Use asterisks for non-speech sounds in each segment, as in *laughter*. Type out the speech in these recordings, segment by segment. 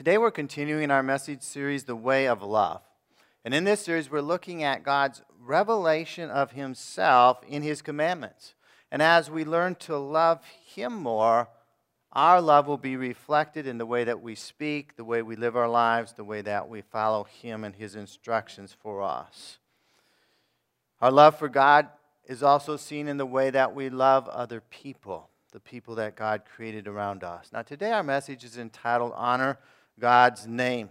Today we're continuing our message series, The Way of Love. And in this series, we're looking at God's revelation of Himself in His commandments. And as we learn to love Him more, our love will be reflected in the way that we speak, the way we live our lives, the way that we follow Him and His instructions for us. Our love for God is also seen in the way that we love other people, the people that God created around us. Now, today our message is entitled Honor God's Name.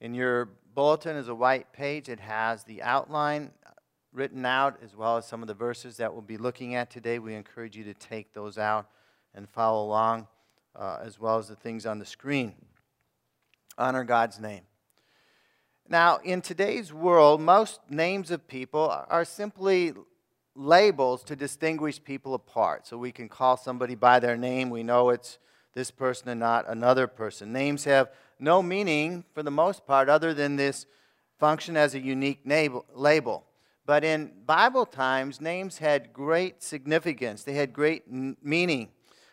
In your bulletin is a white page. It has the outline written out as well as some of the verses that we'll be looking at today. We encourage you to take those out and follow along, uh, as well as the things on the screen. Honor God's name. Now, in today's world, most names of people are simply labels to distinguish people apart. So we can call somebody by their name. We know it's this person and not another person. Names have no meaning for the most part other than this function as a unique label. But in Bible times, names had great significance, they had great meaning.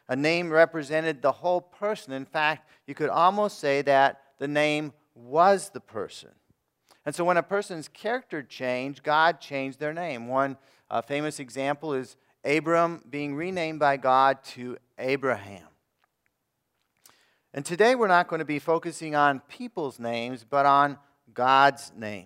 A name represented the whole person. In fact, you could almost say that the name was the person. And so when a person's character changed, God changed their name. One uh, famous example is Abram being renamed by God to Abraham. And today we're not going to be focusing on people's names, but on God's name.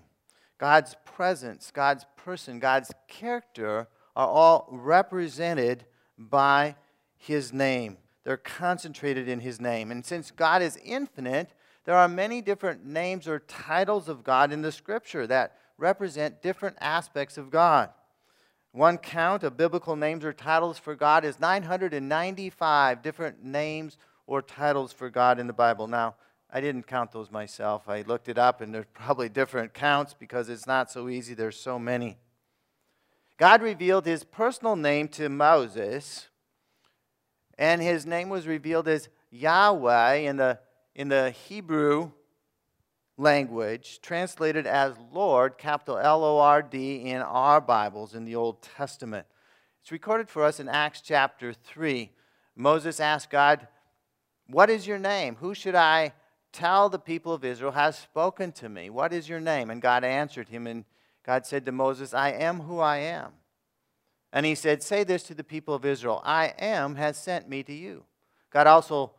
God's presence, God's person, God's character are all represented by His name. They're concentrated in His name. And since God is infinite, there are many different names or titles of God in the Scripture that represent different aspects of God. One count of biblical names or titles for God is 995 different names or titles for God in the Bible. Now, I didn't count those myself. I looked it up, and there's *laughs* probably different counts because it's not so easy. There's so many. God revealed his personal name to Moses, and his name was revealed as Yahweh in the, in the Hebrew language, translated as Lord, capital L O R D, in our Bibles in the Old Testament. It's recorded for us in Acts chapter 3. Moses asked God, what is your name? Who should I tell the people of Israel has spoken to me? What is your name? And God answered him, and God said to Moses, I am who I am. And he said, Say this to the people of Israel I am has sent me to you. God also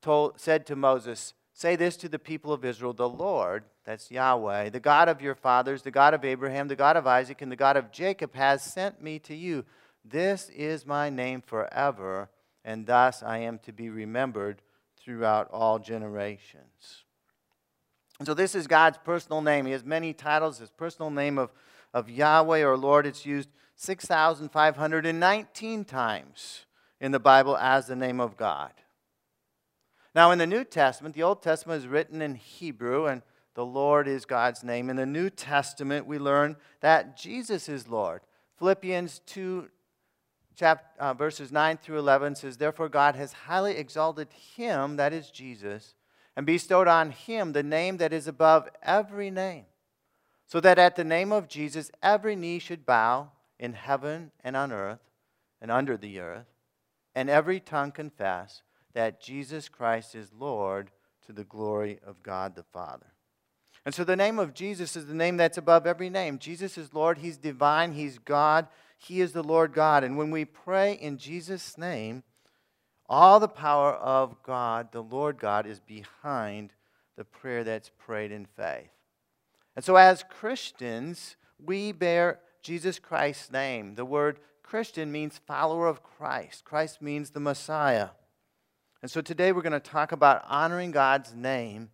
told, said to Moses, Say this to the people of Israel the Lord, that's Yahweh, the God of your fathers, the God of Abraham, the God of Isaac, and the God of Jacob, has sent me to you. This is my name forever and thus I am to be remembered throughout all generations. So this is God's personal name. He has many titles. His personal name of, of Yahweh or Lord, it's used 6,519 times in the Bible as the name of God. Now, in the New Testament, the Old Testament is written in Hebrew, and the Lord is God's name. In the New Testament, we learn that Jesus is Lord. Philippians 2 uh, verses 9 through 11 says, Therefore God has highly exalted him, that is Jesus, and bestowed on him the name that is above every name, so that at the name of Jesus every knee should bow in heaven and on earth and under the earth, and every tongue confess that Jesus Christ is Lord to the glory of God the Father. And so the name of Jesus is the name that's above every name. Jesus is Lord, He's divine, He's God, he is the Lord God. And when we pray in Jesus' name, all the power of God, the Lord God, is behind the prayer that's prayed in faith. And so, as Christians, we bear Jesus Christ's name. The word Christian means follower of Christ, Christ means the Messiah. And so, today we're going to talk about honoring God's name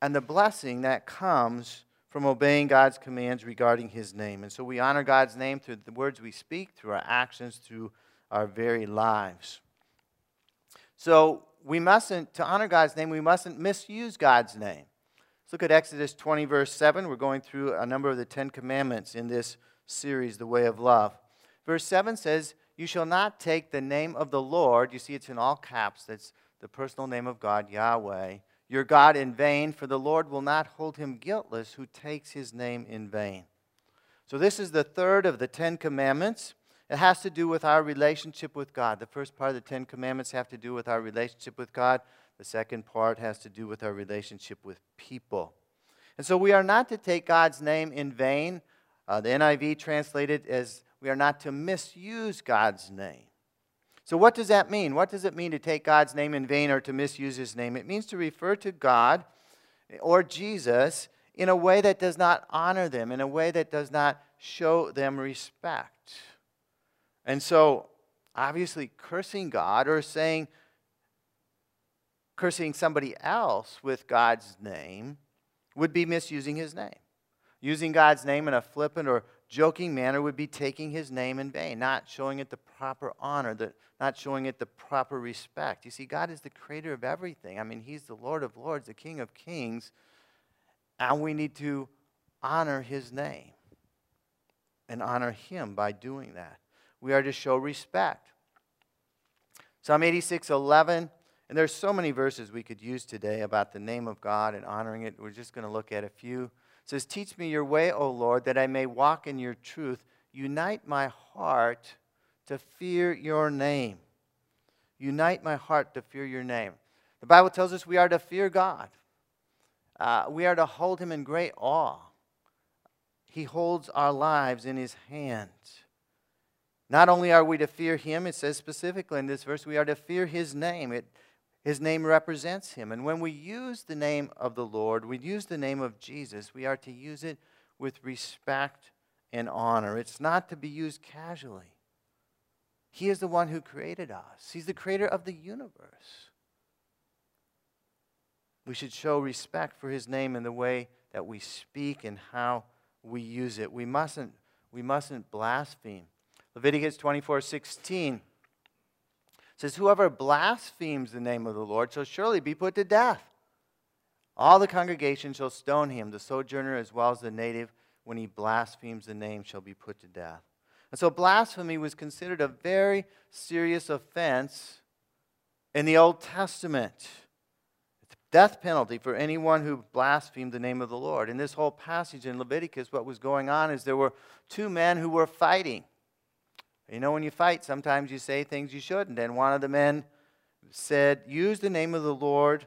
and the blessing that comes from obeying God's commands regarding his name. And so we honor God's name through the words we speak, through our actions, through our very lives. So we mustn't, to honor God's name, we mustn't misuse God's name. Let's look at Exodus 20, verse 7. We're going through a number of the Ten Commandments in this series, The Way of Love. Verse 7 says, You shall not take the name of the Lord, you see it's in all caps, that's the personal name of God, Yahweh, your God in vain, for the Lord will not hold him guiltless who takes his name in vain. So, this is the third of the Ten Commandments. It has to do with our relationship with God. The first part of the Ten Commandments have to do with our relationship with God. The second part has to do with our relationship with people. And so we are not to take God's name in vain. Uh, the NIV translated as we are not to misuse God's name. So, what does that mean? What does it mean to take God's name in vain or to misuse his name? It means to refer to God or Jesus in a way that does not honor them, in a way that does not show them respect. And so, obviously, cursing God or saying, cursing somebody else with God's name would be misusing his name. Using God's name in a flippant or joking manner would be taking his name in vain, not showing it the proper honor, the, not showing it the proper respect. You see, God is the creator of everything. I mean, he's the Lord of lords, the King of kings, and we need to honor his name and honor him by doing that. We are to show respect. Psalm 86 11 and there's so many verses we could use today about the name of God and honoring it. We're just going to look at a few. It says, Teach me your way, O Lord, that I may walk in your truth. Unite my heart to fear your name. Unite my heart to fear your name. The Bible tells us we are to fear God. Uh, we are to hold him in great awe. He holds our lives in his hands. Not only are we to fear him, it says specifically in this verse, we are to fear his name. It his name represents him. And when we use the name of the Lord, we use the name of Jesus, we are to use it with respect and honor. It's not to be used casually. He is the one who created us, He's the creator of the universe. We should show respect for His name in the way that we speak and how we use it. We mustn't, we mustn't blaspheme. Leviticus 24 16 says, Whoever blasphemes the name of the Lord shall surely be put to death. All the congregation shall stone him, the sojourner as well as the native, when he blasphemes the name, shall be put to death. And so blasphemy was considered a very serious offense in the Old Testament. It's death penalty for anyone who blasphemed the name of the Lord. In this whole passage in Leviticus, what was going on is there were two men who were fighting. You know, when you fight, sometimes you say things you shouldn't. And one of the men said, Use the name of the Lord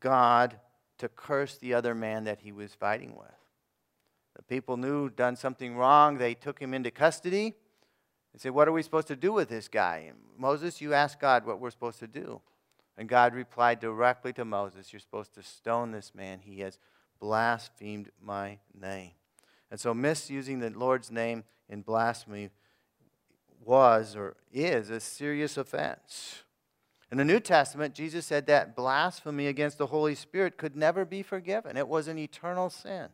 God to curse the other man that he was fighting with. The people knew he'd done something wrong. They took him into custody. They said, What are we supposed to do with this guy? And Moses, you ask God what we're supposed to do. And God replied directly to Moses, You're supposed to stone this man. He has blasphemed my name. And so, misusing the Lord's name in blasphemy was or is a serious offense. In the New Testament, Jesus said that blasphemy against the Holy Spirit could never be forgiven. It was an eternal sin.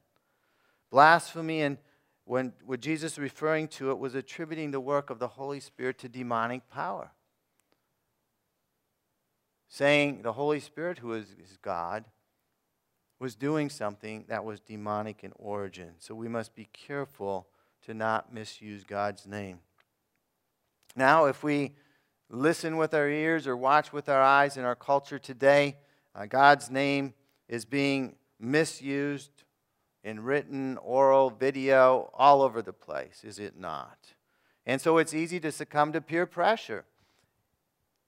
Blasphemy, and when, when Jesus referring to it, was attributing the work of the Holy Spirit to demonic power. Saying the Holy Spirit, who is, is God, was doing something that was demonic in origin. So we must be careful to not misuse God's name. Now, if we listen with our ears or watch with our eyes in our culture today, uh, God's name is being misused in written, oral, video, all over the place, is it not? And so it's easy to succumb to peer pressure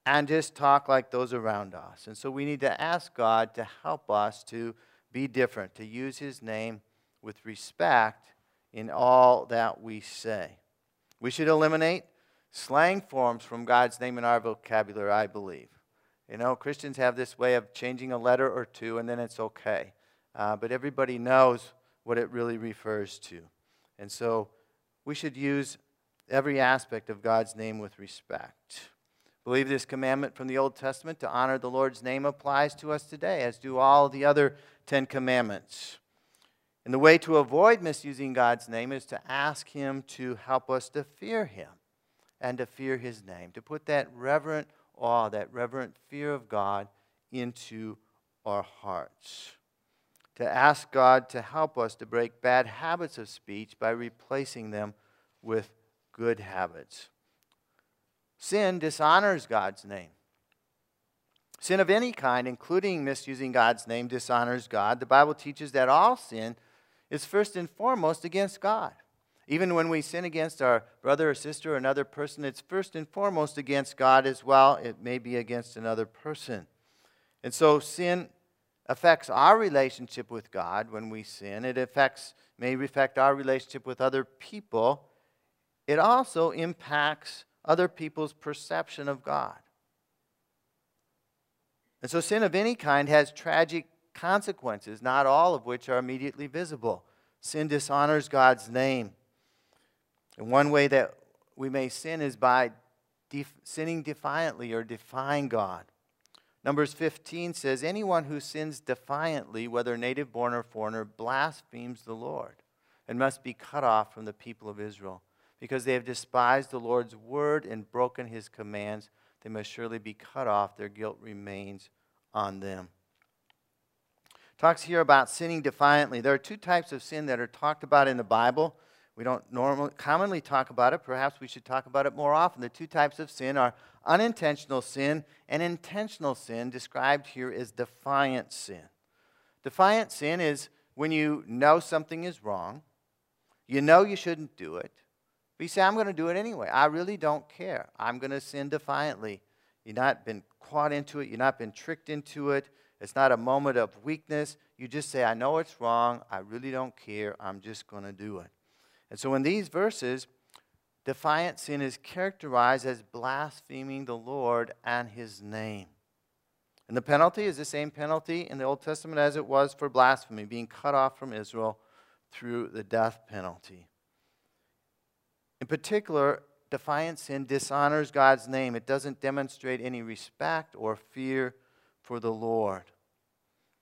and just talk like those around us. And so we need to ask God to help us to be different, to use His name with respect in all that we say. We should eliminate slang forms from God's name in our vocabulary, I believe. You know, Christians have this way of changing a letter or two and then it's okay. Uh, but everybody knows what it really refers to. And so we should use every aspect of God's name with respect. Believe this commandment from the Old Testament to honor the Lord's name applies to us today, as do all the other Ten Commandments. And the way to avoid misusing God's name is to ask Him to help us to fear Him and to fear his name, to put that reverent awe, that reverent fear of God into our hearts. To ask God to help us to break bad habits of speech by replacing them with good habits. Sin dishonors God's name. Sin of any kind, including misusing God's name, dishonors God. The Bible teaches that all sin is first and foremost against God. Even when we sin against our brother or sister or another person, it's first and foremost against God as well. It may be against another person. And so sin affects our relationship with God when we sin. It affects, may affect our relationship with other people. It also impacts other people's perception of God. And so sin of any kind has tragic consequences, not all of which are immediately visible. Sin dishonors God's name. And one way that we may sin is by def- sinning defiantly or defying God. Numbers 15 says, Anyone who sins defiantly, whether native born or foreigner, blasphemes the Lord and must be cut off from the people of Israel. Because they have despised the Lord's word and broken his commands, they must surely be cut off. Their guilt remains on them. Talks here about sinning defiantly. There are two types of sin that are talked about in the Bible. We don't normally commonly talk about it. Perhaps we should talk about it more often. The two types of sin are unintentional sin and intentional sin, described here as defiant sin. Defiant sin is when you know something is wrong, you know you shouldn't do it, but you say, I'm going to do it anyway. I really don't care. I'm going to sin defiantly. You've not been caught into it, you've not been tricked into it. It's not a moment of weakness. You just say, I know it's wrong. I really don't care. I'm just going to do it. And so in these verses, defiant sin is characterized as blaspheming the Lord and his name. And the penalty is the same penalty in the Old Testament as it was for blasphemy, being cut off from Israel through the death penalty. In particular, defiant sin dishonors God's name. It doesn't demonstrate any respect or fear for the Lord.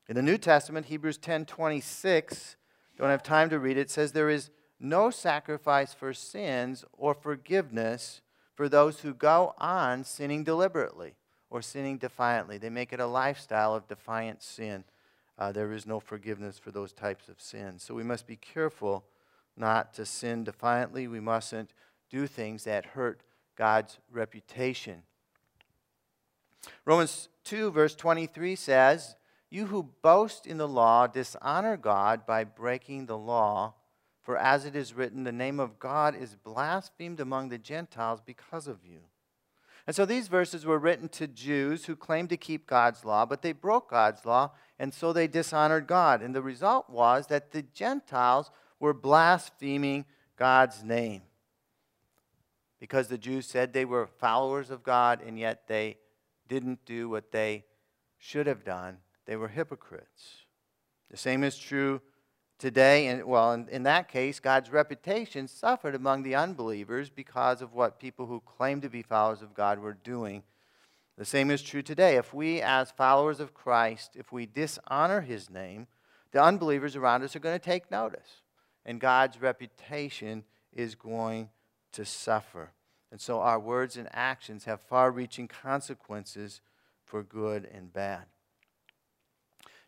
In the New Testament, Hebrews 10:26, don't have time to read it, says there is no sacrifice for sins or forgiveness for those who go on sinning deliberately or sinning defiantly. They make it a lifestyle of defiant sin. Uh, there is no forgiveness for those types of sins. So we must be careful not to sin defiantly. We mustn't do things that hurt God's reputation. Romans 2, verse 23 says, You who boast in the law dishonor God by breaking the law. For as it is written, the name of God is blasphemed among the Gentiles because of you. And so these verses were written to Jews who claimed to keep God's law, but they broke God's law, and so they dishonored God. And the result was that the Gentiles were blaspheming God's name because the Jews said they were followers of God, and yet they didn't do what they should have done. They were hypocrites. The same is true today. And well, in, in that case, God's reputation suffered among the unbelievers because of what people who claimed to be followers of God were doing. The same is true today. If we, as followers of Christ, if we dishonor his name, the unbelievers around us are going to take notice. And God's reputation is going to suffer. And so our words and actions have far reaching consequences for good and bad.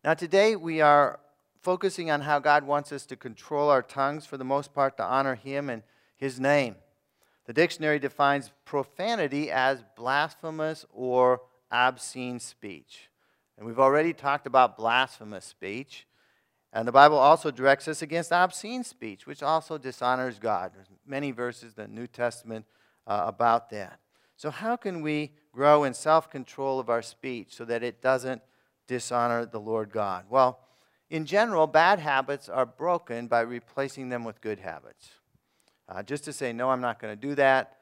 Now, today we are focusing on how God wants us to control our tongues, for the most part, to honor Him and His name. The dictionary defines profanity as blasphemous or obscene speech. And we've already talked about blasphemous speech. And the Bible also directs us against obscene speech, which also dishonors God. There's many verses in the New Testament uh, about that. So, how can we grow in self control of our speech so that it doesn't dishonor the Lord God? Well, in general, bad habits are broken by replacing them with good habits. Uh, just to say, no, I'm not going to do that,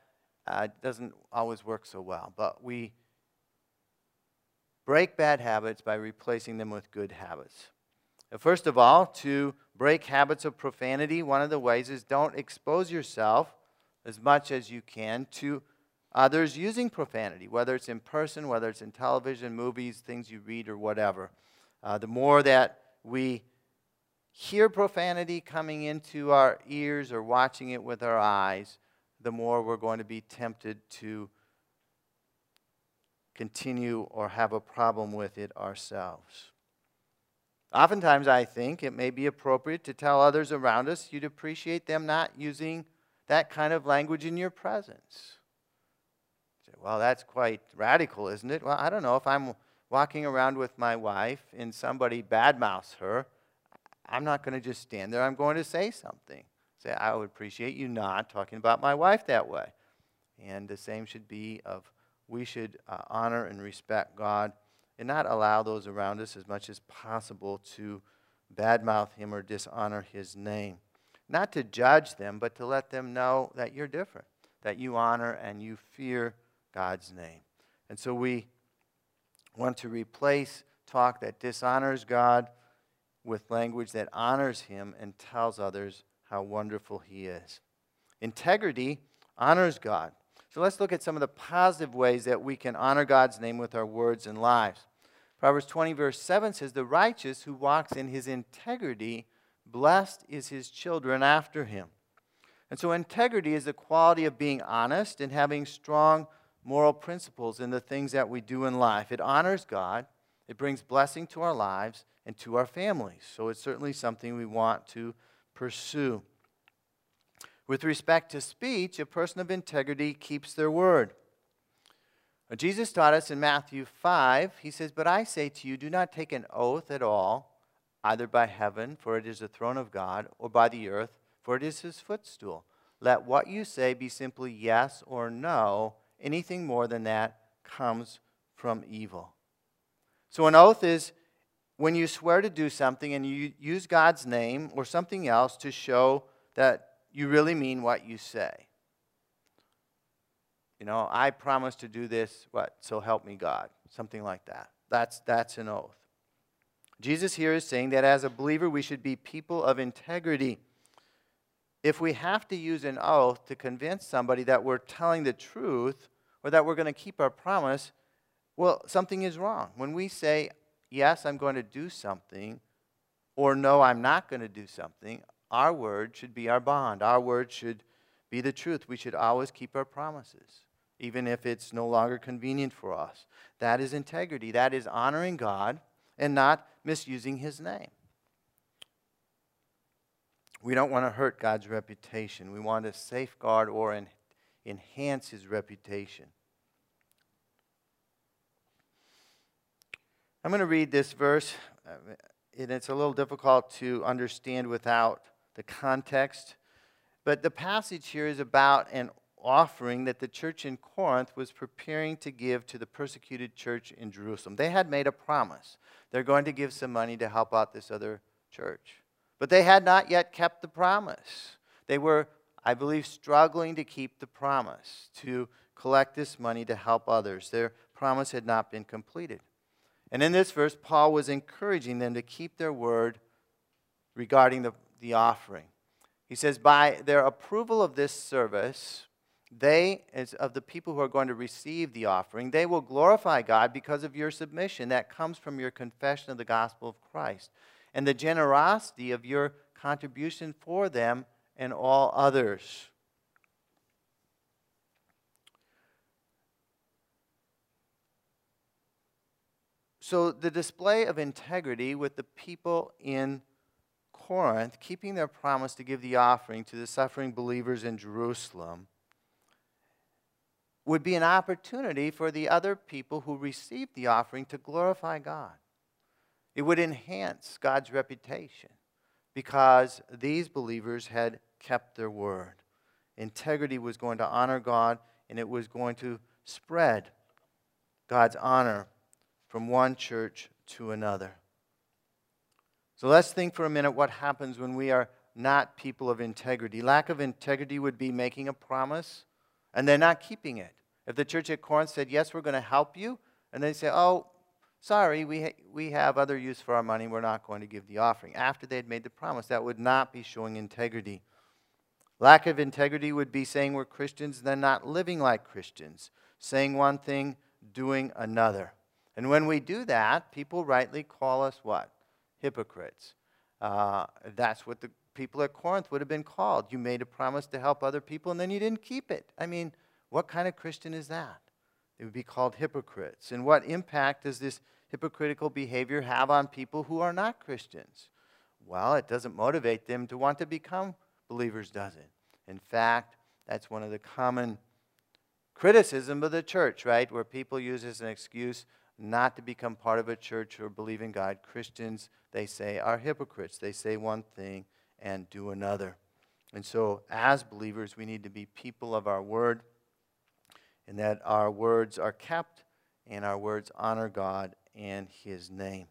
uh, doesn't always work so well. But we break bad habits by replacing them with good habits. First of all, to break habits of profanity, one of the ways is don't expose yourself as much as you can to others using profanity, whether it's in person, whether it's in television, movies, things you read, or whatever. Uh, the more that we hear profanity coming into our ears or watching it with our eyes, the more we're going to be tempted to continue or have a problem with it ourselves. Oftentimes, I think it may be appropriate to tell others around us you'd appreciate them not using that kind of language in your presence. Say, well, that's quite radical, isn't it? Well, I don't know. If I'm walking around with my wife and somebody badmouths her, I'm not going to just stand there. I'm going to say something. Say, I would appreciate you not talking about my wife that way. And the same should be of we should uh, honor and respect God and not allow those around us as much as possible to badmouth him or dishonor his name. Not to judge them, but to let them know that you're different, that you honor and you fear God's name. And so we want to replace talk that dishonors God with language that honors him and tells others how wonderful he is. Integrity honors God. So let's look at some of the positive ways that we can honor God's name with our words and lives. Proverbs 20, verse 7 says, The righteous who walks in his integrity, blessed is his children after him. And so, integrity is the quality of being honest and having strong moral principles in the things that we do in life. It honors God, it brings blessing to our lives and to our families. So, it's certainly something we want to pursue. With respect to speech, a person of integrity keeps their word. Jesus taught us in Matthew 5, he says, But I say to you, do not take an oath at all, either by heaven, for it is the throne of God, or by the earth, for it is his footstool. Let what you say be simply yes or no. Anything more than that comes from evil. So, an oath is when you swear to do something and you use God's name or something else to show that you really mean what you say. You know, I promise to do this, what? So help me God. Something like that. That's, that's an oath. Jesus here is saying that as a believer, we should be people of integrity. If we have to use an oath to convince somebody that we're telling the truth or that we're going to keep our promise, well, something is wrong. When we say, yes, I'm going to do something, or no, I'm not going to do something, our word should be our bond. Our word should be the truth. We should always keep our promises, even if it's no longer convenient for us. That is integrity. That is honoring God and not misusing his name. We don't want to hurt God's reputation. We want to safeguard or en- enhance his reputation. I'm going to read this verse, uh, and it's a little difficult to understand without the context. But the passage here is about an offering that the church in Corinth was preparing to give to the persecuted church in Jerusalem. They had made a promise. They're going to give some money to help out this other church. But they had not yet kept the promise. They were, I believe, struggling to keep the promise, to collect this money to help others. Their promise had not been completed. And in this verse, Paul was encouraging them to keep their word regarding the the offering. He says, by their approval of this service, they, as of the people who are going to receive the offering, they will glorify God because of your submission that comes from your confession of the gospel of Christ and the generosity of your contribution for them and all others. So, the display of integrity with the people in Corinth, keeping their promise to give the offering to the suffering believers in Jerusalem, would be an opportunity for the other people who received the offering to glorify God. It would enhance God's reputation because these believers had kept their word. Integrity was going to honor God and it was going to spread God's honor from one church to another. So let's think for a minute what happens when we are not people of integrity. Lack of integrity would be making a promise and then not keeping it. If the church at Corinth said, Yes, we're going to help you, and they say, Oh, sorry, we, ha- we have other use for our money, we're not going to give the offering. After they had made the promise, that would not be showing integrity. Lack of integrity would be saying we're Christians, and then not living like Christians, saying one thing, doing another. And when we do that, people rightly call us what? hypocrites. Uh, that's what the people at Corinth would have been called. You made a promise to help other people and then you didn't keep it. I mean, what kind of Christian is that? They would be called hypocrites. And what impact does this hypocritical behavior have on people who are not Christians? Well, it doesn't motivate them to want to become believers, does it? In fact, that's one of the common criticism of the church, right? Where people use as an excuse, not to become part of a church or believe in God. Christians, they say, are hypocrites. They say one thing and do another. And so, as believers, we need to be people of our word, and that our words are kept and our words honor God in his name.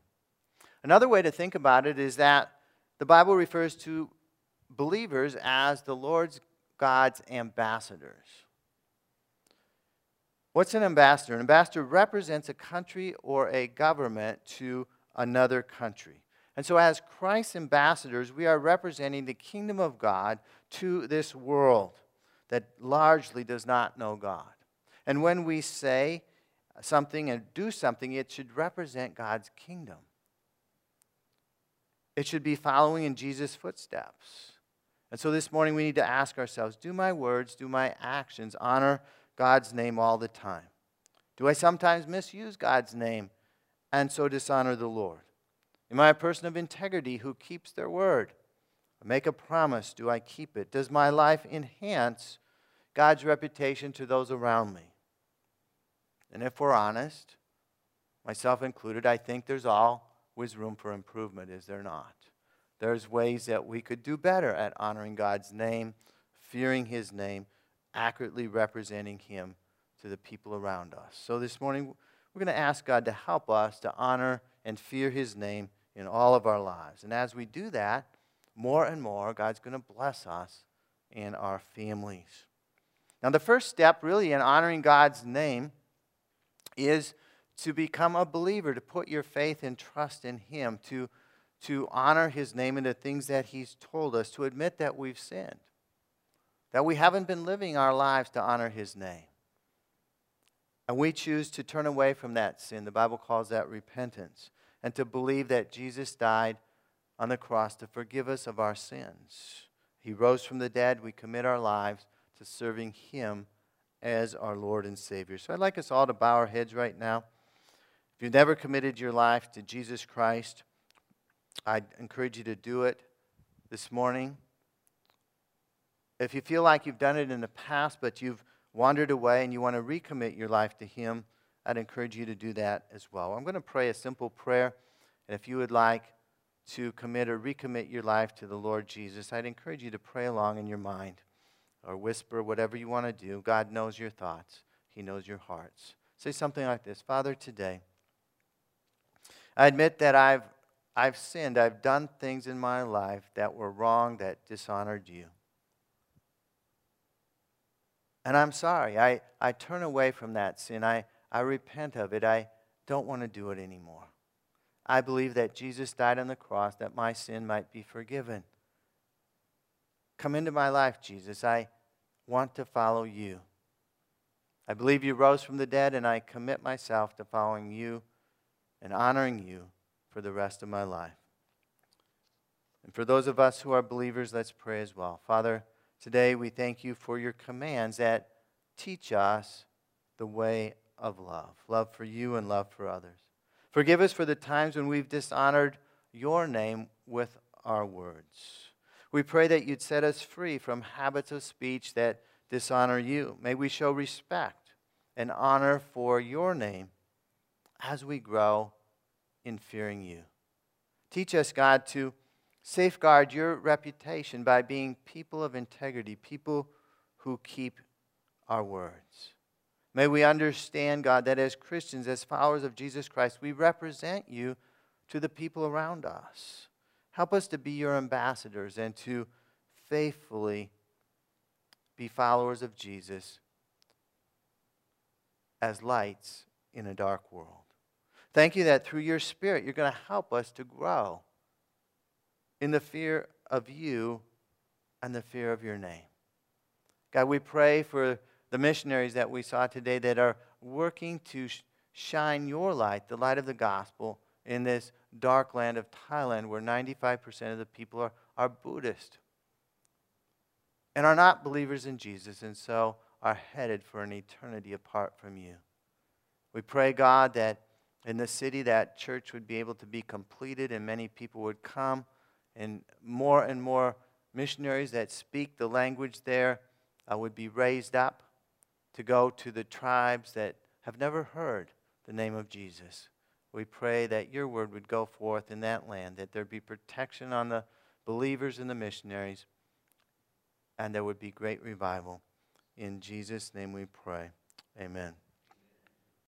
Another way to think about it is that the Bible refers to believers as the Lord's God's ambassadors. What's an ambassador? An ambassador represents a country or a government to another country. And so, as Christ's ambassadors, we are representing the kingdom of God to this world that largely does not know God. And when we say something and do something, it should represent God's kingdom. It should be following in Jesus' footsteps. And so this morning we need to ask ourselves do my words, do my actions honor God's name all the time? Do I sometimes misuse God's name and so dishonor the Lord? Am I a person of integrity who keeps their word? I make a promise, do I keep it? Does my life enhance God's reputation to those around me? And if we're honest, myself included, I think there's always room for improvement, is there not? There's ways that we could do better at honoring God's name, fearing His name, accurately representing Him to the people around us. So this morning, we're going to ask God to help us to honor and fear His name in all of our lives. And as we do that, more and more, God's going to bless us and our families. Now, the first step, really, in honoring God's name is to become a believer, to put your faith and trust in Him, to, to honor His name and the things that He's told us, to admit that we've sinned, that we haven't been living our lives to honor His name. And we choose to turn away from that sin. The Bible calls that repentance. And to believe that Jesus died on the cross to forgive us of our sins. He rose from the dead. We commit our lives to serving Him as our Lord and Savior. So I'd like us all to bow our heads right now. If you've never committed your life to Jesus Christ, I'd encourage you to do it this morning. If you feel like you've done it in the past, but you've wandered away and you want to recommit your life to Him, I'd encourage you to do that as well. I'm going to pray a simple prayer. And if you would like to commit or recommit your life to the Lord Jesus, I'd encourage you to pray along in your mind or whisper, whatever you want to do. God knows your thoughts, He knows your hearts. Say something like this Father, today, I admit that I've, I've sinned. I've done things in my life that were wrong, that dishonored you. And I'm sorry. I, I turn away from that sin. I, I repent of it. I don't want to do it anymore. I believe that Jesus died on the cross that my sin might be forgiven. Come into my life, Jesus. I want to follow you. I believe you rose from the dead, and I commit myself to following you and honoring you for the rest of my life. And for those of us who are believers, let's pray as well. Father, Today, we thank you for your commands that teach us the way of love love for you and love for others. Forgive us for the times when we've dishonored your name with our words. We pray that you'd set us free from habits of speech that dishonor you. May we show respect and honor for your name as we grow in fearing you. Teach us, God, to safeguard your reputation by being people of integrity, people who keep our words. May we understand, God, that as Christians, as followers of Jesus Christ, we represent you to the people around us. Help us to be your ambassadors and to faithfully be followers of Jesus as lights in a dark world. Thank you that through your Spirit, you're going to help us to grow in the fear of you and the fear of your name. God, we pray for the missionaries that we saw today that are working to shine your light, the light of the gospel, in this dark land of Thailand where 95% of the people are, are Buddhist and are not believers in Jesus and so are headed for an eternity apart from you. We pray, God, that in the city that church would be able to be completed and many people would come and more and more missionaries that speak the language there uh, would be raised up to go to the tribes that have never heard the name of Jesus. We pray that your word would go forth in that land, that there be protection on the believers and the missionaries, and there would be great revival. In Jesus' name we pray. Amen.